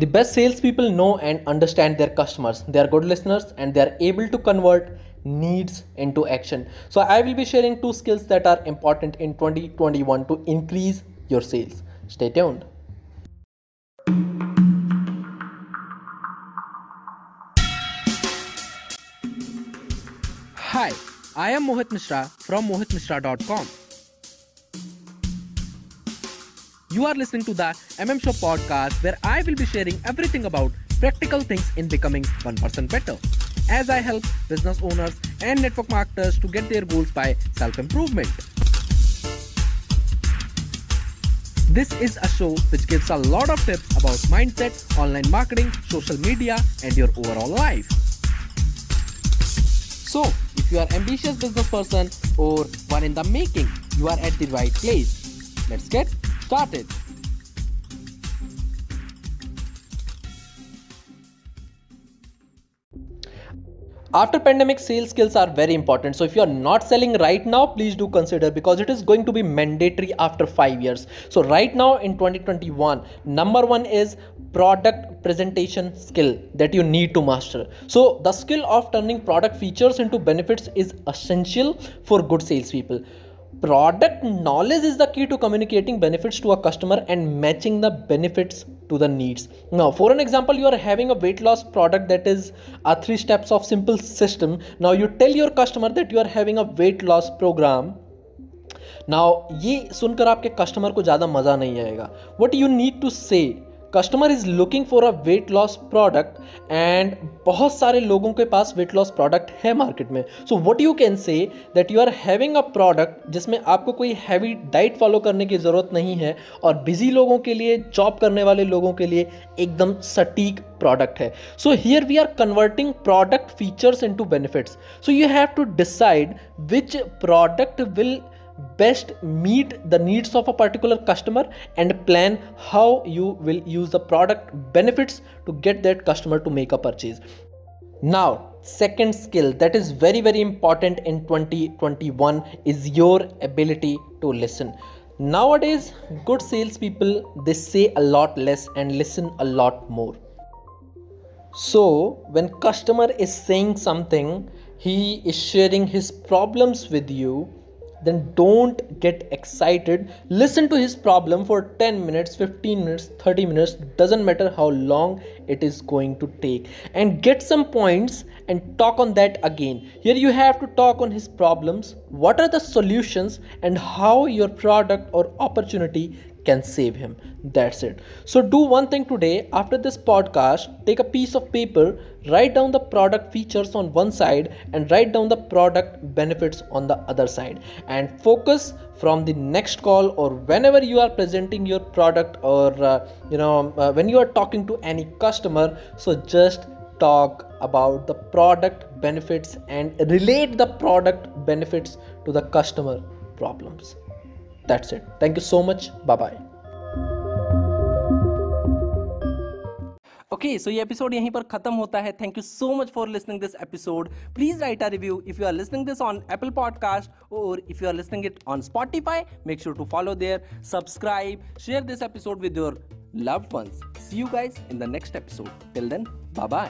The best salespeople know and understand their customers. They are good listeners and they are able to convert needs into action. So, I will be sharing two skills that are important in 2021 to increase your sales. Stay tuned. Hi, I am Mohit Mishra from mohitmishra.com. You are listening to the MM Show podcast where I will be sharing everything about practical things in becoming 1% better as I help business owners and network marketers to get their goals by self improvement. This is a show which gives a lot of tips about mindset, online marketing, social media, and your overall life. So, if you are ambitious business person or one in the making, you are at the right place. Let's get started. after pandemic sales skills are very important. So if you are not selling right now please do consider because it is going to be mandatory after 5 years. So right now in 2021 number 1 is product presentation skill that you need to master. So the skill of turning product features into benefits is essential for good salespeople product knowledge is the key to communicating benefits to a customer and matching the benefits to the needs now for an example you are having a weight loss product that is a three steps of simple system now you tell your customer that you are having a weight loss program now ये सुनकर आपके customer को ज़्यादा मज़ा नहीं आएगा. What you need to say customer is looking for a weight loss product and बहुत सारे लोगों के पास वेट लॉस प्रोडक्ट है मार्केट में। So what you can say that you are having a product जिसमें आपको कोई हैवी डाइट फॉलो करने की ज़रूरत नहीं है और बिज़ी लोगों के लिए जॉब करने वाले लोगों के लिए एकदम सटीक प्रोडक्ट है। So here we are converting product features into benefits so you have to decide which product will best meet the needs of a particular customer and plan how you will use the product benefits to get that customer to make a purchase. Now second skill that is very very important in 2021 is your ability to listen. Nowadays good salespeople they say a lot less and listen a lot more. So when customer is saying something he is sharing his problems with you then don't get excited. Listen to his problem for 10 minutes 15 minutes 30 minutes doesn't matter how long it is going to take. And get some points and talk on that again. Here you have to talk on his problems. What are the solutions and how your product or opportunity can save him. That's it. So, do one thing today after this podcast take a piece of paper, write down the product features on one side, and write down the product benefits on the other side, and focus from the next call or whenever you are presenting your product or uh, you know uh, when you are talking to any customer so just talk about the product benefits and relate the product benefits to the customer problems that's it. Thank you so much. Bye bye okay so ये episode यहीं पर खत्म होता है. Thank you so much for listening this episode please write a review if you are listening this on Apple podcast और if you are listening it on Spotify make sure to follow there subscribe share this episode with your loved ones. See you guys in the next episode. Till then bye bye